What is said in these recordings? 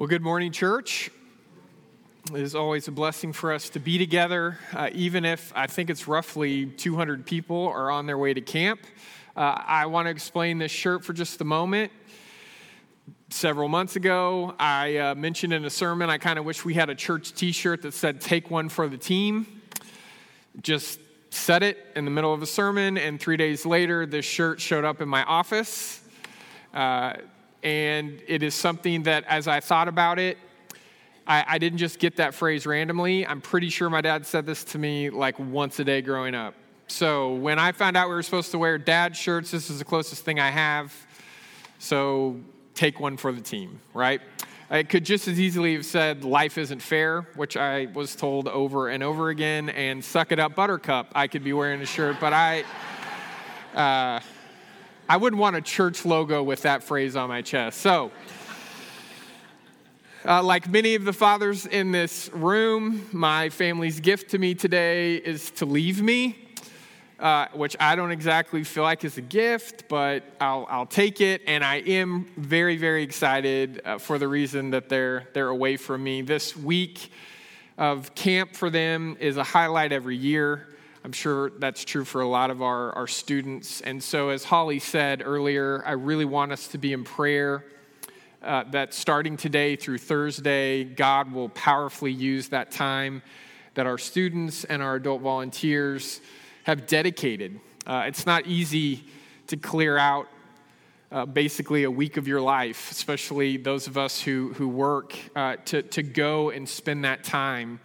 Well, good morning, church. It is always a blessing for us to be together, uh, even if I think it's roughly 200 people are on their way to camp. Uh, I want to explain this shirt for just a moment. Several months ago, I uh, mentioned in a sermon, I kind of wish we had a church t shirt that said, Take one for the team. Just said it in the middle of a sermon, and three days later, this shirt showed up in my office. Uh, and it is something that, as I thought about it, I, I, didn't just get that phrase randomly. I'm pretty sure my dad said this to me like once a day growing up. So when I found out we were supposed to wear dad shirts, this is the closest thing I have. So take one for the team, right? I could just as easily have said, Life isn't fair, which I was told over and over again, and Suck It Up Buttercup. I could be wearing a shirt, but I. Uh, I wouldn't want a church logo with that phrase on my chest. So, uh, like many of the fathers in this room, my family's gift to me today is to leave me, uh, which I don't exactly feel like is a gift, but I'll, I'll take it. And I am very, very excited uh, for the reason that they're, they're away from me. This week of camp for them is a highlight every year. I'm sure that's true for a lot of our, our students. And so, as Holly said earlier, I really want us to be in prayer uh, that starting today through Thursday, God will powerfully use that time that our students and our adult volunteers have dedicated. Uh, it's not easy to clear out uh, basically a week of your life, especially those of us who, who work, uh, to, to go and spend that time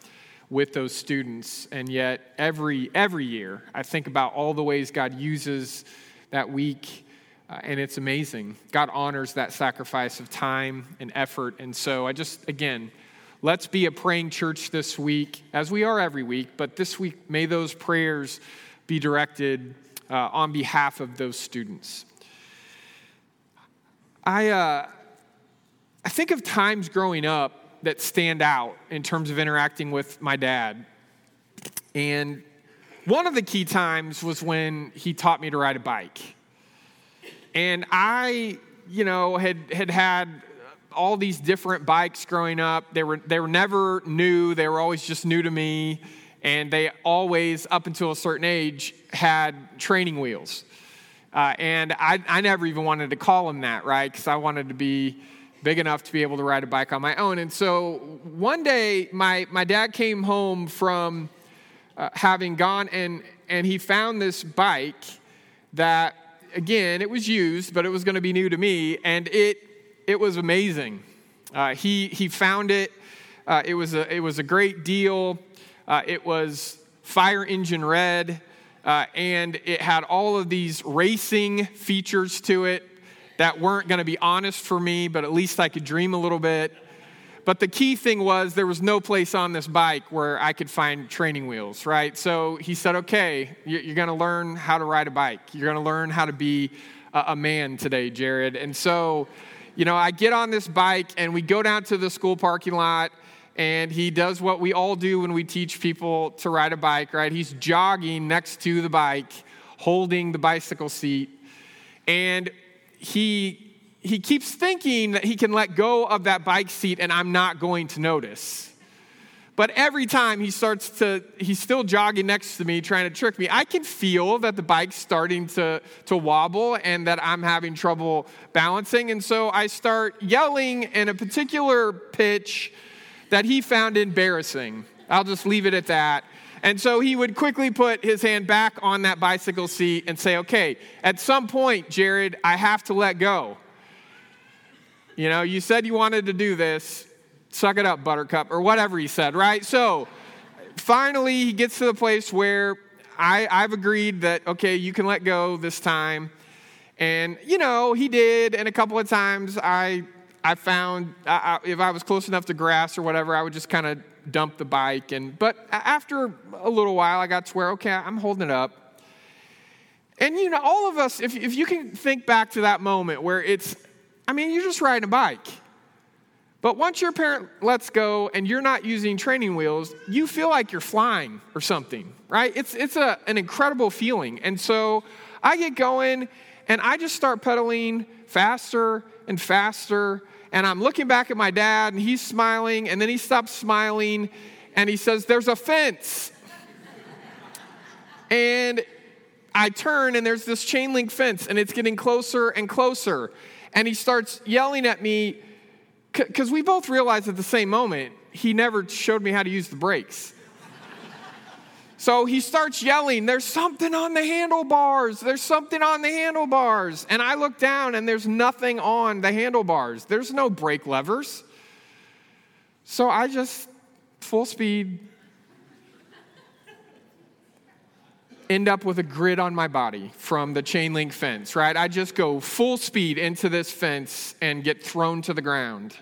with those students. And yet, every, every year, I think about all the ways God uses that week, uh, and it's amazing. God honors that sacrifice of time and effort. And so, I just, again, let's be a praying church this week, as we are every week, but this week, may those prayers be directed uh, on behalf of those students. I, uh, I think of times growing up that stand out in terms of interacting with my dad. And one of the key times was when he taught me to ride a bike. And I, you know, had had had all these different bikes growing up. They were they were never new. They were always just new to me, and they always, up until a certain age, had training wheels. Uh, and I, I never even wanted to call them that, right? Because I wanted to be big enough to be able to ride a bike on my own. And so one day, my, my dad came home from uh, having gone and, and he found this bike that, again, it was used, but it was going to be new to me, and it, it was amazing. Uh, he, he found it. Uh, it, was a, it was a great deal. Uh, it was fire engine red, uh, and it had all of these racing features to it that weren't going to be honest for me, but at least I could dream a little bit. But the key thing was there was no place on this bike where I could find training wheels, right? So he said, okay, you're going to learn how to ride a bike. You're going to learn how to be a man today, Jared. And so, you know, I get on this bike and we go down to the school parking lot and he does what we all do when we teach people to ride a bike, right? He's jogging next to the bike, holding the bicycle seat. And he, he keeps thinking that he can let go of that bike seat and I'm not going to notice. But every time he starts to, he's still jogging next to me trying to trick me. I can feel that the bike's starting to, to wobble and that I'm having trouble balancing. And so I start yelling in a particular pitch that he found embarrassing. I'll just leave it at that. And so he would quickly put his hand back on that bicycle seat and say, okay, at some point, Jared, I have to let go. You know, you said you wanted to do this. Suck it up, buttercup, or whatever he said, right? So finally, he gets to the place where I, I've agreed that, okay, you can let go this time. And, you know, he did. And a couple of times I, I found I, I, if I was close enough to grass or whatever, I would just kind of dump the bike. And but after a little while, I got to where okay, I'm holding it up. And you know, all of us, if, if you can think back to that moment where it's, I mean, you're just riding a bike. But once your parent lets go and you're not using training wheels, you feel like you're flying or something, right? It's, it's a, an incredible feeling. And so I get going And I just start pedaling faster and faster. And I'm looking back at my dad, and he's smiling, and then he stops smiling, and he says, There's a fence. and I turn, and there's this chain link fence, and it's getting closer and closer. And he starts yelling at me, because we both realized at the same moment, he never showed me how to use the brakes. So he starts yelling, There's something on the handlebars. There's something on the handlebars. And I look down and there's nothing on the handlebars. There's no brake levers. So I just, full speed, end up with a grid on my body from the chain link fence, right? I just go full speed into this fence and get thrown to the ground.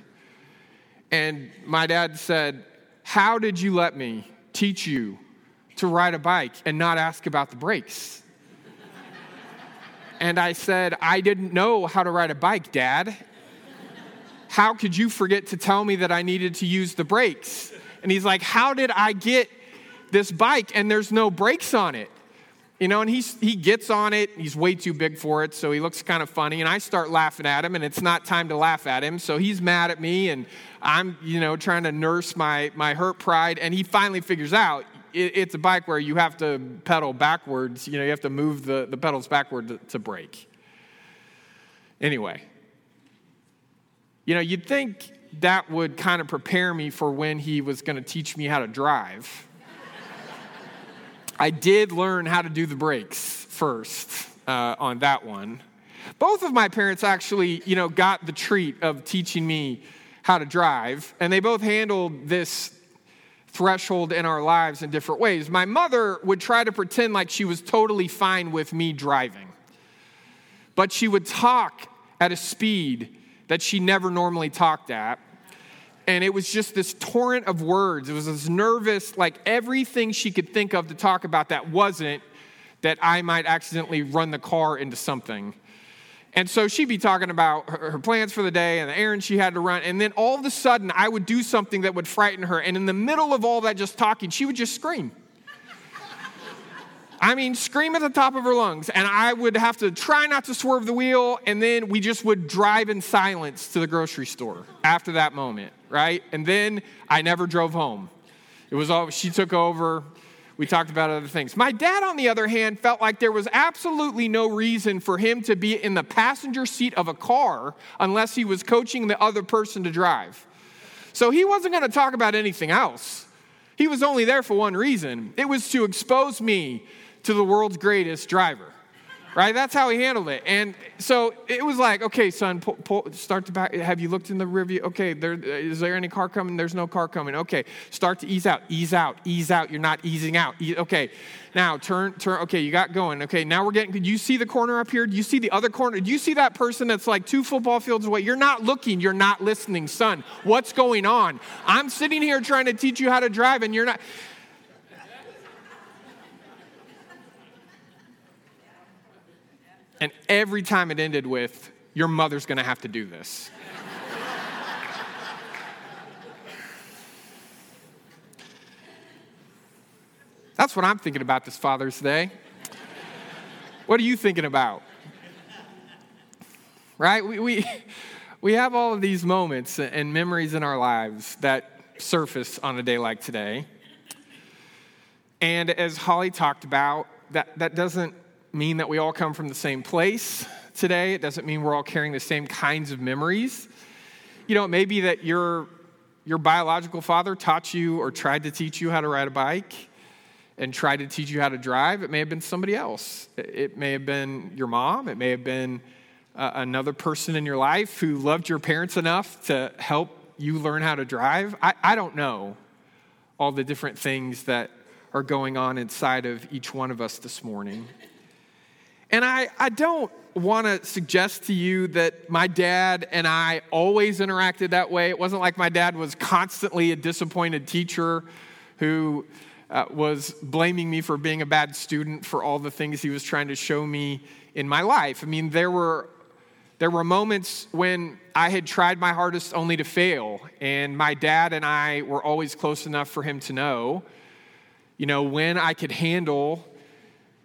And my dad said, How did you let me teach you to ride a bike and not ask about the brakes. and I said, I didn't know how to ride a bike, Dad. How could you forget to tell me that I needed to use the brakes? And he's like, How did I get this bike and there's no brakes on it? You know, and he's, he gets on it. He's way too big for it, so he looks kind of funny. And I start laughing at him, and it's not time to laugh at him. So he's mad at me, and I'm, you know, trying to nurse my, my hurt pride. And he finally figures out, it, it's a bike where you have to pedal backwards. You know, you have to move the, the pedals backward to, to brake. Anyway, you know, you'd think that would kind of prepare me for when he was going to teach me how to drive. I did learn how to do the brakes first uh, on that one. Both of my parents actually, you know, got the treat of teaching me how to drive, and they both handled this threshold in our lives in different ways. My mother would try to pretend like she was totally fine with me driving, but she would talk at a speed that she never normally talked at. And it was just this torrent of words. It was this nervous, like everything she could think of to talk about that wasn't that I might accidentally run the car into something. And so she'd be talking about her, plans for the day and the errands she had to run. And then all of a sudden, I would do something that would frighten her. And in the middle of all that just talking, she would just scream. I mean, scream at the top of her lungs. And I would have to try not to swerve the wheel. And then we just would drive in silence to the grocery store after that moment, right? And then I never drove home. It was all, she took over. We talked about other things. My dad, on the other hand, felt like there was absolutely no reason for him to be in the passenger seat of a car unless he was coaching the other person to drive. So he wasn't going to talk about anything else. He was only there for one reason it was to expose me to the world's greatest driver right? That's how he handled it. And so it was like, okay, son, pull, pull, start to back. Have you looked in the rearview? Okay, there, is there any car coming? There's no car coming. Okay, start to ease out, ease out, ease out. You're not easing out. okay, now turn, turn. Okay, you got going. Okay, now we're getting. Do you see the corner up here? Do you see the other corner? Do you see that person that's like two football fields away? You're not looking. You're not listening, son. What's going on? I'm sitting here trying to teach you how to drive, and you're not. And every time it ended with, Your mother's gonna have to do this. That's what I'm thinking about this Father's Day. What are you thinking about? Right? We, we, we have all of these moments and memories in our lives that surface on a day like today. And as Holly talked about, that, that doesn't mean that we all come from the same place today. It doesn't mean we're all carrying the same kinds of memories. You know, it may be that your, your biological father taught you or tried to teach you how to ride a bike and tried to teach you how to drive. It may have been somebody else. It may have been your mom. It may have been uh, another person in your life who loved your parents enough to help you learn how to drive. I, I don't know all the different things that are going on inside of each one of us this morning. And I, I don't want to suggest to you that my dad and I always interacted that way. It wasn't like my dad was constantly a disappointed teacher who uh, was blaming me for being a bad student for all the things he was trying to show me in my life. I mean, there were there were moments when I had tried my hardest only to fail, and my dad and I were always close enough for him to know, you know, when I could handle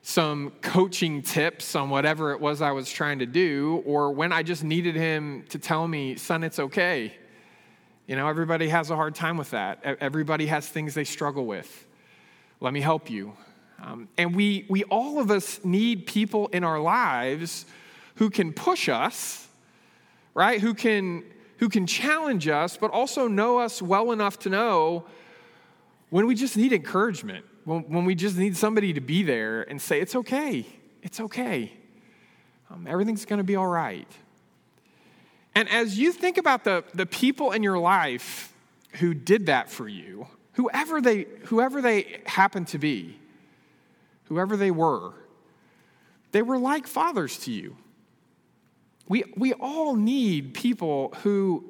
some coaching tips on whatever it was I was trying to do, or when I just needed him to tell me, son, it's okay. You know, everybody has a hard time with that. Everybody has things they struggle with. Let me help you. Um, and we, we, all of us need people in our lives who can push us, right? Who can, who can challenge us, but also know us well enough to know when we just need encouragement when, when we just need somebody to be there and say, it's okay, it's okay. Um, everything's going to be all right. And as you think about the, the people in your life who did that for you, whoever they, whoever they happen to be, whoever they were, they were like fathers to you. We, we all need people who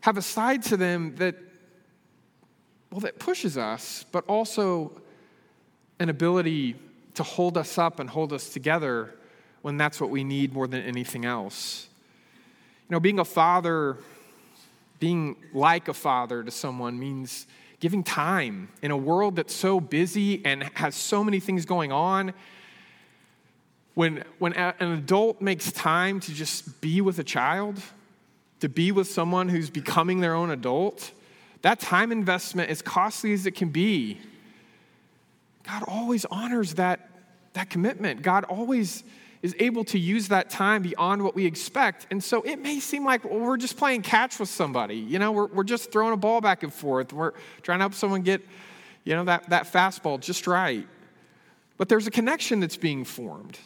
have a side to them that, well, that pushes us, but also an ability to hold us up and hold us together when that's what we need more than anything else. You know, being a father, being like a father to someone means giving time in a world that's so busy and has so many things going on. When, when an adult makes time to just be with a child, to be with someone who's becoming their own adult, that time investment, as costly as it can be, God always honors that, that commitment. God always is able to use that time beyond what we expect. And so it may seem like well, we're just playing catch with somebody. You know, we're, we're just throwing a ball back and forth. We're trying to help someone get, you know, that, that fastball just right. But there's a connection that's being formed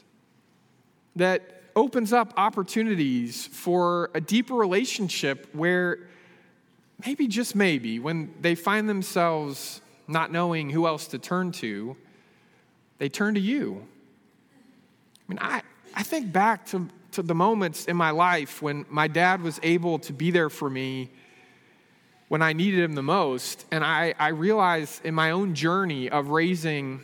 that opens up opportunities for a deeper relationship where maybe, just maybe, when they find themselves not knowing who else to turn to, they turn to you. I mean, I, I think back to, to the moments in my life when my dad was able to be there for me when I needed him the most. And I, I realized in my own journey of raising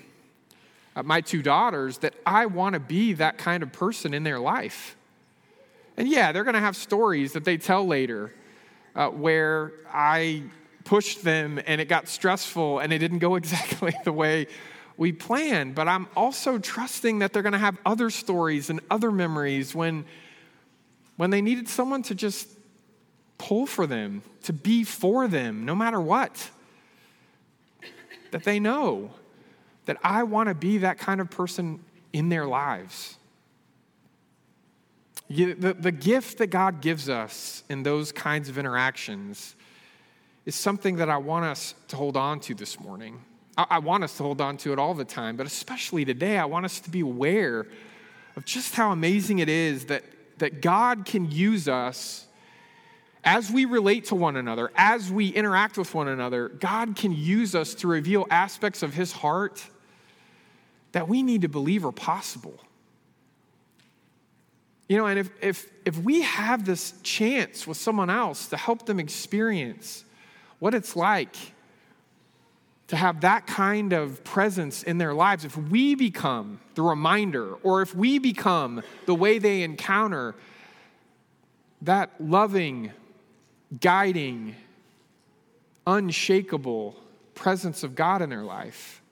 uh, my two daughters that I want to be that kind of person in their life. And yeah, they're going to have stories that they tell later uh, where I pushed them and it got stressful and it didn't go exactly the way we planned. But I'm also trusting that they're going to have other stories and other memories when, when they needed someone to just pull for them, to be for them, no matter what. That they know that I want to be that kind of person in their lives. The, the gift that God gives us in those kinds of interactions is something that I want us to hold on to this morning. I, want us to hold on to it all the time, but especially today, I want us to be aware of just how amazing it is that, that God can use us as we relate to one another, as we interact with one another. God can use us to reveal aspects of His heart that we need to believe are possible. You know, and if, if, if we have this chance with someone else to help them experience what it's like to have that kind of presence in their lives, if we become the reminder or if we become the way they encounter that loving, guiding, unshakable presence of God in their life,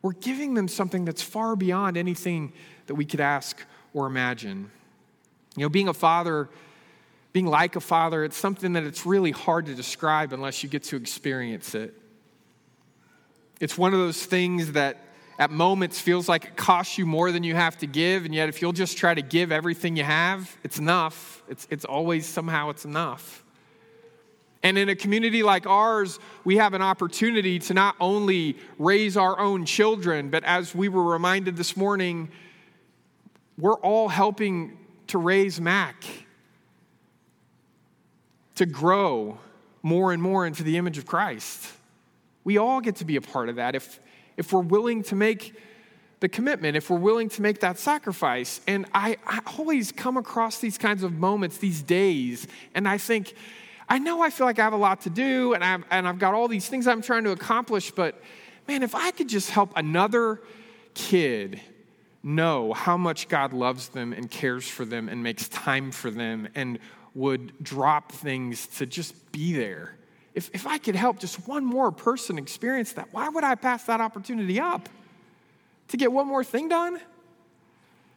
we're giving them something that's far beyond anything that we could ask or imagine. You know, being a father being like a father, it's something that it's really hard to describe unless you get to experience it. It's one of those things that at moments feels like it costs you more than you have to give, and yet if you'll just try to give everything you have, it's enough. It's, it's always somehow it's enough. And in a community like ours, we have an opportunity to not only raise our own children, but as we were reminded this morning, we're all helping to raise Mac to grow more and more into the image of Christ. We all get to be a part of that if, if we're willing to make the commitment, if we're willing to make that sacrifice. And I, I always come across these kinds of moments, these days, and I think, I know I feel like I have a lot to do and I've, and I've got all these things I'm trying to accomplish, but man, if I could just help another kid know how much God loves them and cares for them and makes time for them and would drop things to just be there. If, if I could help just one more person experience that, why would I pass that opportunity up? to get one more thing done,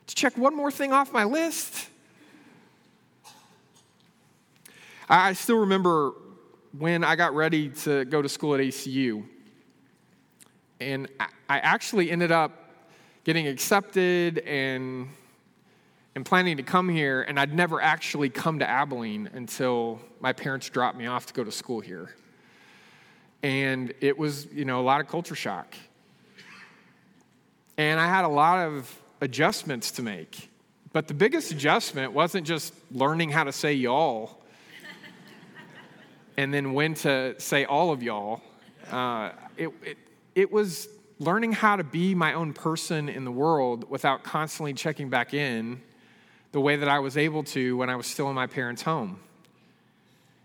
to check one more thing off my list. I still remember when I got ready to go to school at ACU. And I actually ended up getting accepted and, and planning to come here, and I'd never actually come to Abilene until my parents dropped me off to go to school here. And it was, you know, a lot of culture shock. And I had a lot of adjustments to make. But the biggest adjustment wasn't just learning how to say y'all and then when to say all of y'all. Uh, it, it, it was learning how to be my own person in the world without constantly checking back in the way that I was able to when I was still in my parents' home.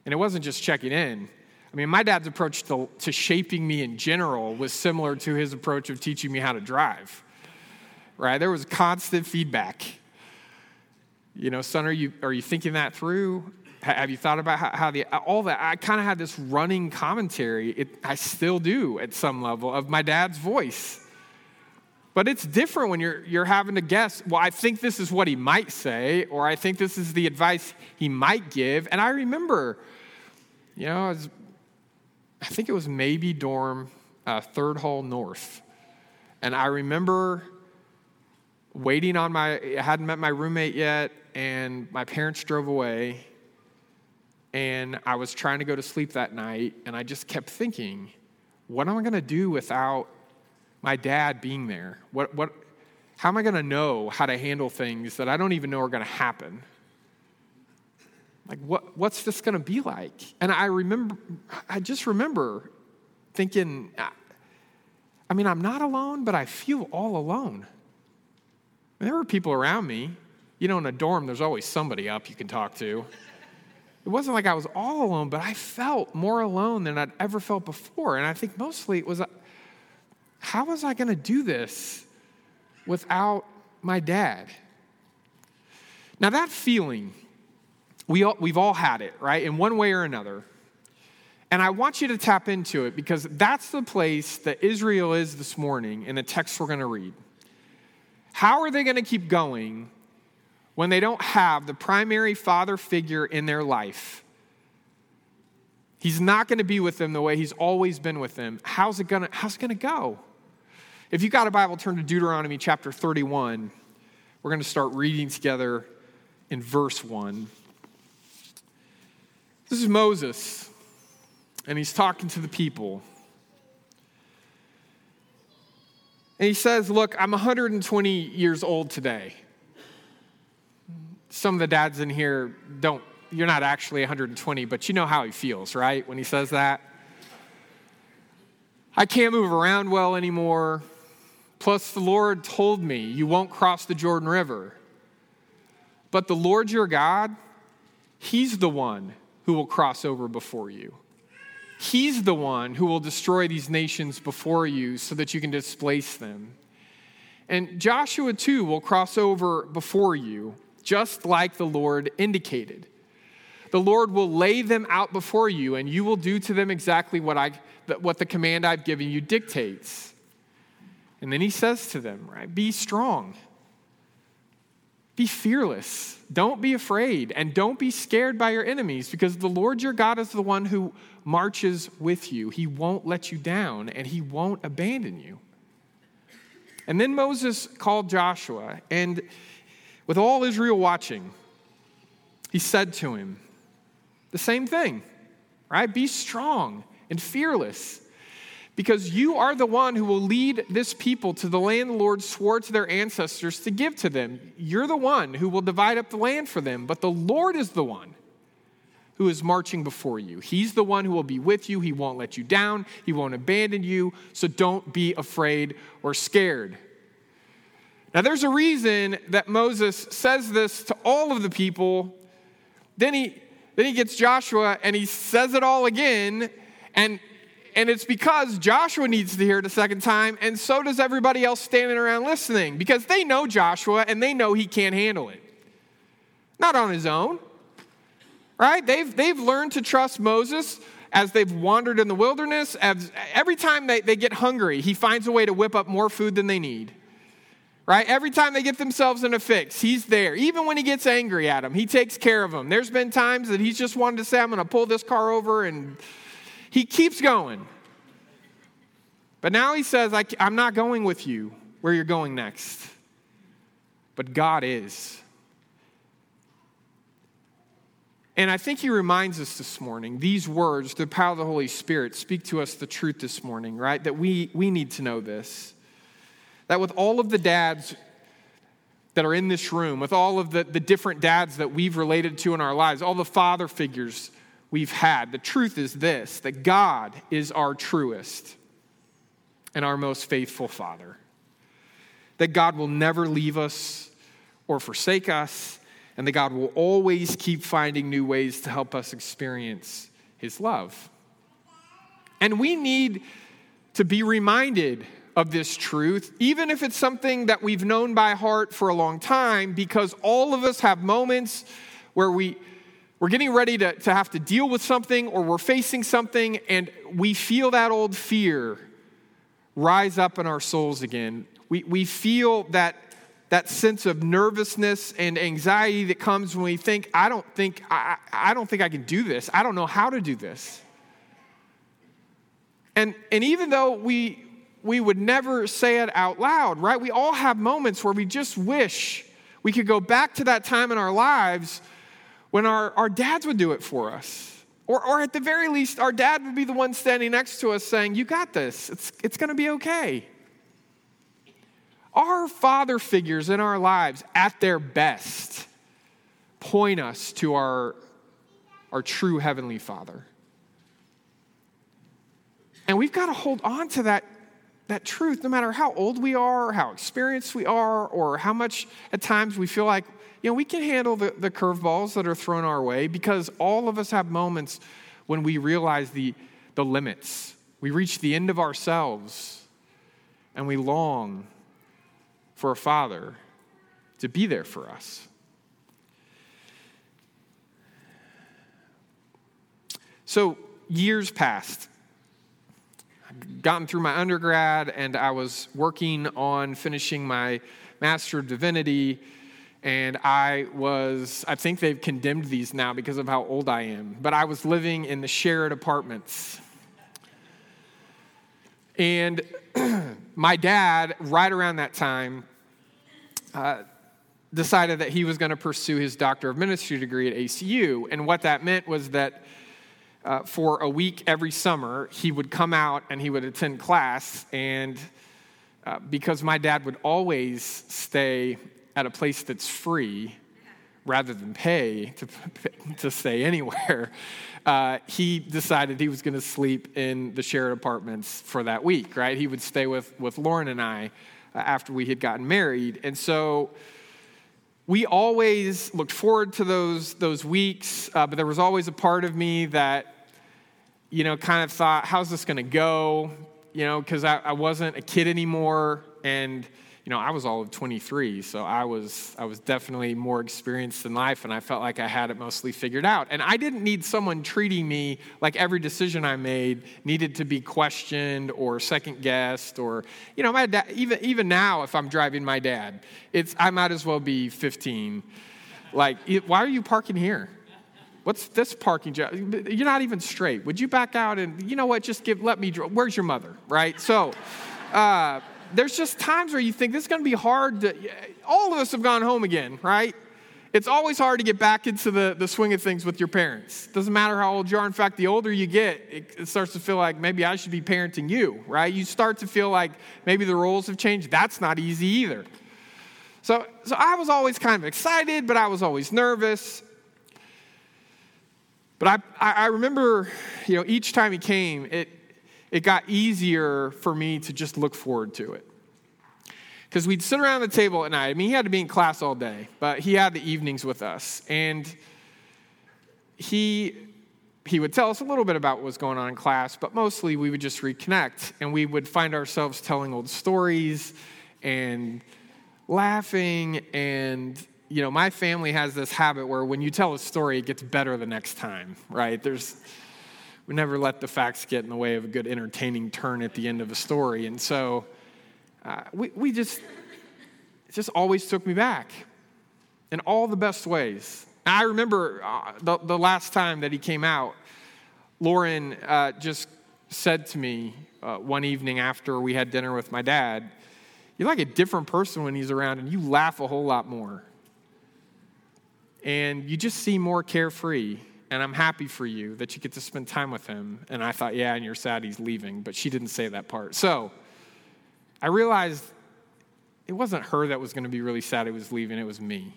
And it wasn't just checking in. I mean, my dad's approach to, to shaping me in general was similar to his approach of teaching me how to drive, right? There was constant feedback. You know, son, are you, are you thinking that through? Have you thought about how, how the, all that? I kind of had this running commentary, it, I still do at some level, of my dad's voice. But it's different when you're, you're having to guess, well, I think this is what he might say, or I think this is the advice he might give. And I remember, you know, I, was, I think it was maybe dorm uh, third hall north. And I remember waiting on my, I hadn't met my roommate yet, and my parents drove away and I was trying to go to sleep that night, and I just kept thinking, what am I going to do without my dad being there? What, what, how am I going to know how to handle things that I don't even know are going to happen? Like, what, what's this going to be like? And I remember, I just remember thinking, I mean, I'm not alone, but I feel all alone. there were people around me. You know, in a dorm, there's always somebody up you can talk to. It wasn't like I was all alone, but I felt more alone than I'd ever felt before. And I think mostly it was how was I going to do this without my dad? Now, that feeling, we all, we've all had it, right, in one way or another. And I want you to tap into it because that's the place that Israel is this morning in the text we're going to read. How are they going to keep going when they don't have the primary father figure in their life. He's not going to be with them the way he's always been with them. How's it going to, how's it going to go? If you've got a Bible, turn to Deuteronomy chapter 31. We're going to start reading together in verse 1. This is Moses, and he's talking to the people. And he says, Look, I'm 120 years old today some of the dads in here don't, you're not actually 120, but you know how he feels, right? When he says that. I can't move around well anymore. Plus, the Lord told me, You won't cross the Jordan River. But the Lord your God, He's the one who will cross over before you. He's the one who will destroy these nations before you so that you can displace them. And Joshua too will cross over before you just like the Lord indicated. The Lord will lay them out before you, and you will do to them exactly what, I, what the command I've given you dictates. And then he says to them, right, be strong. Be fearless. Don't be afraid. And don't be scared by your enemies because the Lord your God is the one who marches with you. He won't let you down and he won't abandon you. And then Moses called Joshua and with all Israel watching, he said to him the same thing, right? Be strong and fearless because you are the one who will lead this people to the land the Lord swore to their ancestors to give to them. You're the one who will divide up the land for them, but the Lord is the one who is marching before you. He's the one who will be with you. He won't let you down, He won't abandon you. So don't be afraid or scared. Now, there's a reason that Moses says this to all of the people. Then he, then he gets Joshua and he says it all again. And, and it's because Joshua needs to hear it a second time, and so does everybody else standing around listening, because they know Joshua and they know he can't handle it. Not on his own, right? They've, they've learned to trust Moses as they've wandered in the wilderness. As, every time they, they get hungry, he finds a way to whip up more food than they need. right? Every time they get themselves in a fix, he's there. Even when he gets angry at them, he takes care of them. There's been times that he's just wanted to say, I'm going to pull this car over, and he keeps going. But now he says, I'm not going with you where you're going next. But God is. And I think he reminds us this morning, these words, the power of the Holy Spirit, speak to us the truth this morning, right? That we, we need to know this. That with all of the dads that are in this room, with all of the, the different dads that we've related to in our lives, all the father figures we've had, the truth is this that God is our truest and our most faithful Father. That God will never leave us or forsake us, and that God will always keep finding new ways to help us experience His love. And we need to be reminded of this truth, even if it's something that we've known by heart for a long time, because all of us have moments where we, we're getting ready to, to have to deal with something or we're facing something and we feel that old fear rise up in our souls again. We, we feel that, that sense of nervousness and anxiety that comes when we think, I don't think I, I don't think I can do this. I don't know how to do this. And, and even though we, we would never say it out loud, right? We all have moments where we just wish we could go back to that time in our lives when our, our dads would do it for us. Or, or at the very least, our dad would be the one standing next to us saying, You got this, it's, it's going to be okay. Our father figures in our lives, at their best, point us to our, our true Heavenly Father. And we've got to hold on to that, that truth no matter how old we are, how experienced we are, or how much at times we feel like you know, we can handle the, the curveballs that are thrown our way because all of us have moments when we realize the, the limits. We reach the end of ourselves and we long for a father to be there for us. So, years passed. I'd gotten through my undergrad and I was working on finishing my Master of Divinity and I was, I think they've condemned these now because of how old I am, but I was living in the Sherrod apartments. And my dad, right around that time, uh, decided that he was going to pursue his Doctor of Ministry degree at ACU. And what that meant was that uh, for a week every summer, he would come out and he would attend class. And uh, because my dad would always stay at a place that's free rather than pay to, to stay anywhere, uh, he decided he was going to sleep in the Sherrod apartments for that week, right? He would stay with, with Lauren and I uh, after we had gotten married. And so we always looked forward to those, those weeks, uh, but there was always a part of me that, you know, kind of thought, how's this going to go? You know, because I, I wasn't a kid anymore. And, you know, I was all of 23, so I was, I was definitely more experienced in life, and I felt like I had it mostly figured out. And I didn't need someone treating me like every decision I made needed to be questioned or second guessed, or, you know, my dad, even, even now, if I'm driving my dad, it's, I might as well be 15. Like, why are you parking here? What's this parking job? You're not even straight. Would you back out and, you know what, just give, let me, where's your mother, right? So, uh, there's just times where you think this is going to be hard to, all of us have gone home again, right? It's always hard to get back into the, the swing of things with your parents. Doesn't matter how old you are. In fact, the older you get, it, it starts to feel like maybe I should be parenting you, right? You start to feel like maybe the roles have changed. That's not easy either. So, so I was always kind of excited, but I was always nervous. But I, I remember, you know, each time he came, it, it got easier for me to just look forward to it. Because we'd sit around the table at night. I mean, he had to be in class all day, but he had the evenings with us. And he, he would tell us a little bit about what was going on in class, but mostly we would just reconnect and we would find ourselves telling old stories and laughing and you know my family has this habit where when you tell a story it gets better the next time right there's we never let the facts get in the way of a good entertaining turn at the end of a story. And so uh, we, we just, it just always took me back in all the best ways. I remember uh, the, the last time that he came out, Lauren uh, just said to me uh, one evening after we had dinner with my dad, You're like a different person when he's around, and you laugh a whole lot more. And you just seem more carefree. And I'm happy for you that you get to spend time with him. And I thought, Yeah, and you're sad he's leaving, but she didn't say that part. So I realized it wasn't her that was going to be really sad he was leaving, it was me.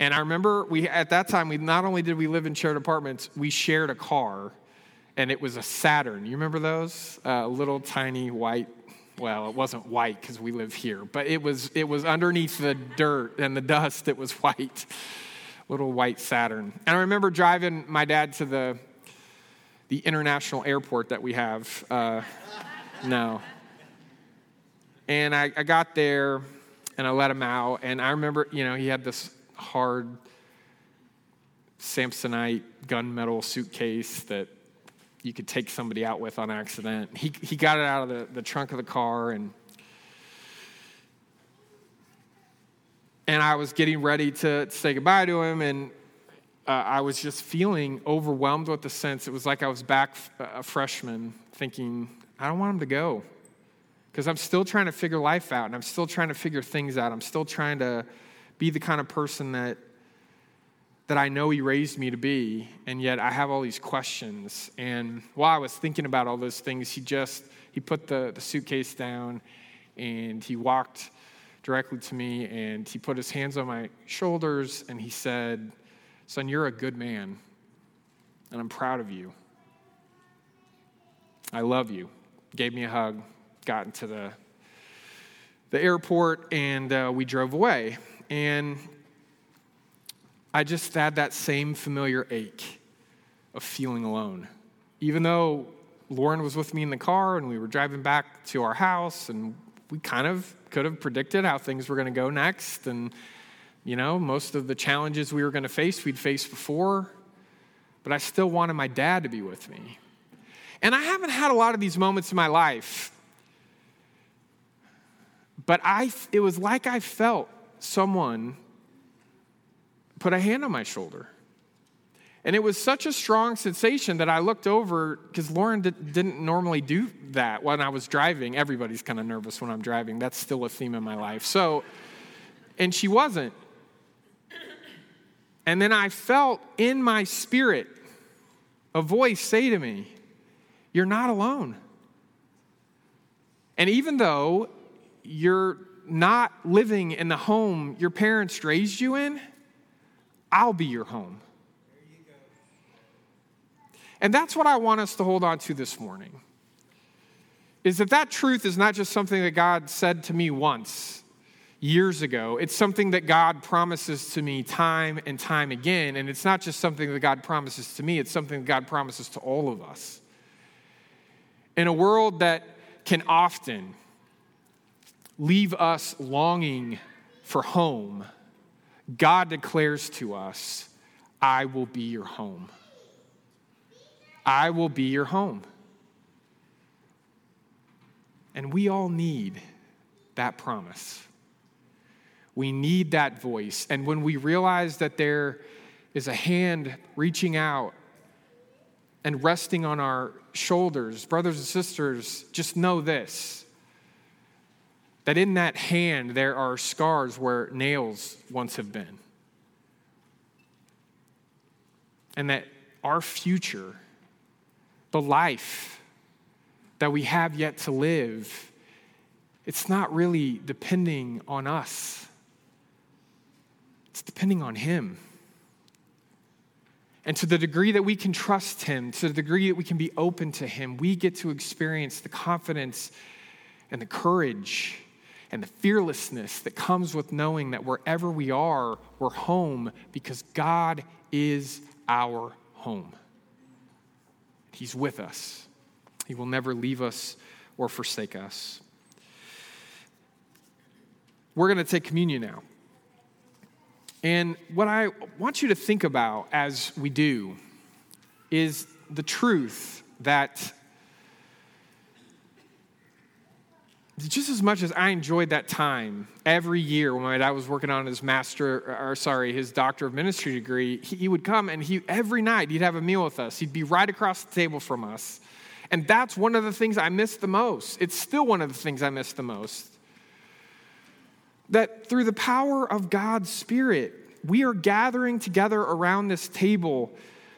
And I remember we at that time we not only did we live in Sherrod apartments, we shared a car, and it was a Saturn. You remember those? A uh, little tiny white. Well, it wasn't white because we live here, but it was it was underneath the dirt and the dust. It was white, little white Saturn. And I remember driving my dad to the the international airport that we have. Uh, no. And I, I got there and I let him out, and I remember, you know, he had this hard Samsonite gunmetal suitcase that you could take somebody out with on accident. He, he got it out of the, the trunk of the car and and I was getting ready to, to say goodbye to him and uh, I was just feeling overwhelmed with the sense it was like I was back a freshman thinking I don't want him to go because I'm still trying to figure life out and I'm still trying to figure things out. I'm still trying to be the kind of person that that I know he raised me to be, and yet I have all these questions. And while I was thinking about all those things, he just he put the, the suitcase down and he walked directly to me and he put his hands on my shoulders and he said, Son, you're a good man, and I'm proud of you. I love you. Gave me a hug, got into the, the airport, and uh, we drove away. And I just had that same familiar ache of feeling alone. Even though Lauren was with me in the car and we were driving back to our house, and we kind of could have predicted how things were going to go next. And, you know, most of the challenges we were going to face, we'd faced before. But I still wanted my dad to be with me. And I haven't had a lot of these moments in my life. But I, it was like I felt someone put a hand on my shoulder. And it was such a strong sensation that I looked over because Lauren did, not normally do that when I was driving. Everybody's kind of nervous when I'm driving. That's still a theme in my life. So, and she wasn't. And then I felt in my spirit a voice say to me, You're not alone. And even though you're not living in the home your parents raised you in, I'll be your home. And that's what I want us to hold on to this morning. Is that that truth is not just something that God said to me once years ago. It's something that God promises to me time and time again. And it's not just something that God promises to me, it's something that God promises to all of us. In a world that can often leave us longing for home, God declares to us, I will be your home. I will be your home. And we all need that promise. We need that voice. And when we realize that there is a hand reaching out and resting on our shoulders, brothers and sisters, just know this that in that hand there are scars where nails once have been. And that our future, the life that we have yet to live, it's not really depending on us, it's depending on Him. And to the degree that we can trust Him, to the degree that we can be open to Him, we get to experience the confidence and the courage and the fearlessness that comes with knowing that wherever we are, we're home because God is our home. He's with us, He will never leave us or forsake us. We're going to take communion now. And what I want you to think about as we do is the truth that just as much as I enjoyed that time every year when my dad was working on his master, or sorry, his doctor of ministry degree, he, he would come and he every night he'd have a meal with us. He'd be right across the table from us. And that's one of the things I miss the most. It's still one of the things I miss the most. That through the power of God's Spirit, we are gathering together around this table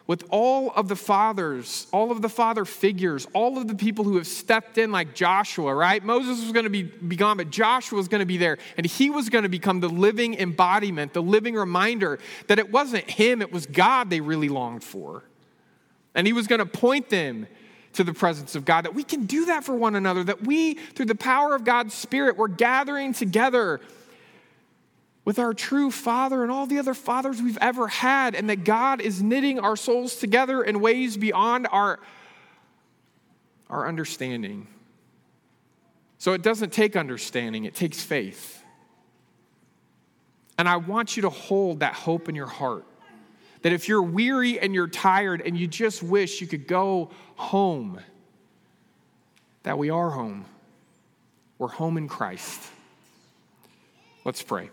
with all of the fathers, all of the father figures, all of the people who have stepped in, like Joshua, right? Moses was going to be, be gone, but Joshua was going to be there, and he was going to become the living embodiment, the living reminder that it wasn't him, it was God they really longed for. And he was going to point them to the presence of God, that we can do that for one another, that we, through the power of God's Spirit, we're gathering together with our true Father and all the other fathers we've ever had, and that God is knitting our souls together in ways beyond our, our understanding. So it doesn't take understanding, it takes faith. And I want you to hold that hope in your heart. That if you're weary and you're tired and you just wish you could go home, that we are home. We're home in Christ. Let's pray.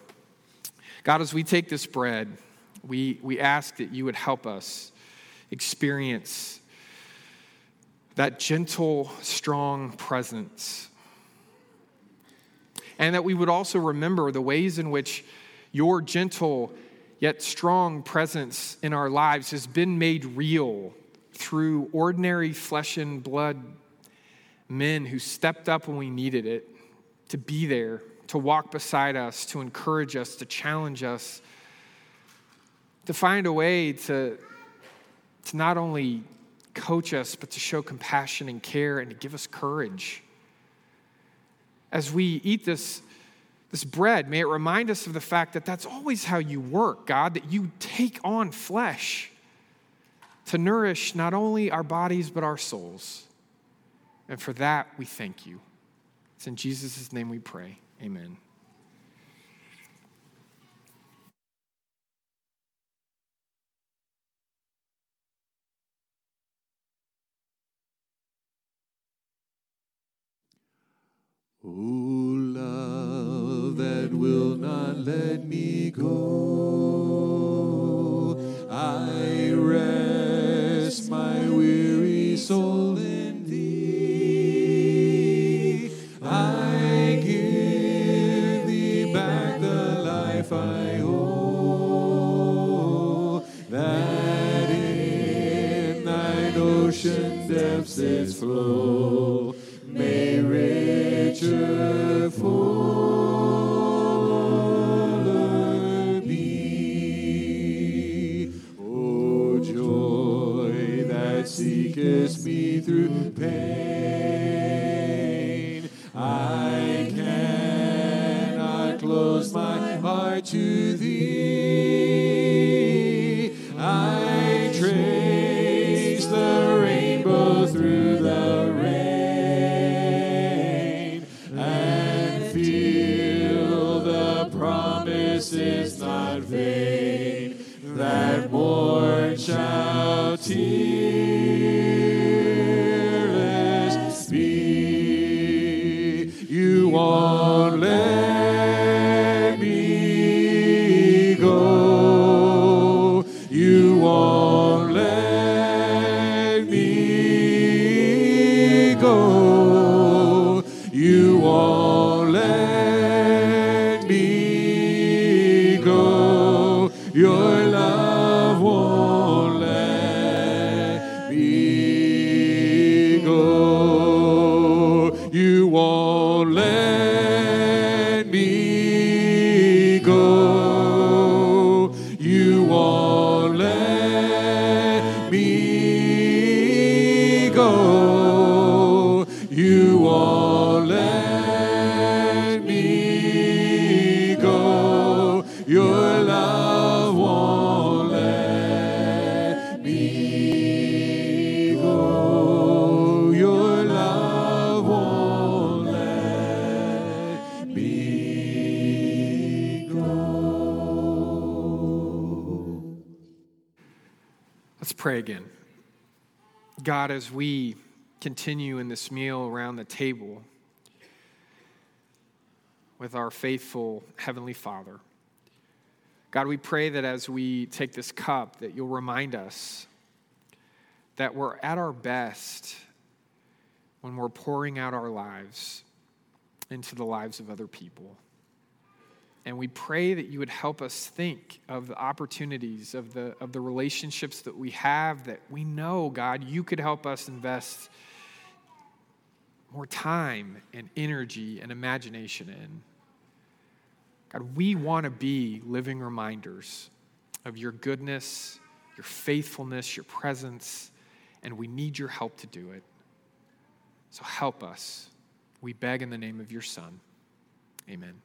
God, as we take this bread, we, we ask that you would help us experience that gentle, strong presence. And that we would also remember the ways in which your gentle yet strong presence in our lives has been made real through ordinary flesh and blood men who stepped up when we needed it to be there to walk beside us, to encourage us, to challenge us, to find a way to, to not only coach us, but to show compassion and care and to give us courage. As we eat this, this bread, may it remind us of the fact that that's always how you work, God, that you take on flesh to nourish not only our bodies, but our souls. And for that, we thank you. It's in Jesus' name we pray. Amen. O love that will not let me go, I rest my weary soul ocean its flow that morn shall tearless be. You won't Let's pray again. God, as we continue in this meal around the table, with our faithful Heavenly Father. God, we pray that as we take this cup, that you'll remind us that we're at our best when we're pouring out our lives into the lives of other people. And we pray that you would help us think of the opportunities, of the, of the relationships that we have that we know, God, you could help us invest more time and energy and imagination in. God, we want to be living reminders of your goodness, your faithfulness, your presence, and we need your help to do it. So help us. We beg in the name of your Son. Amen.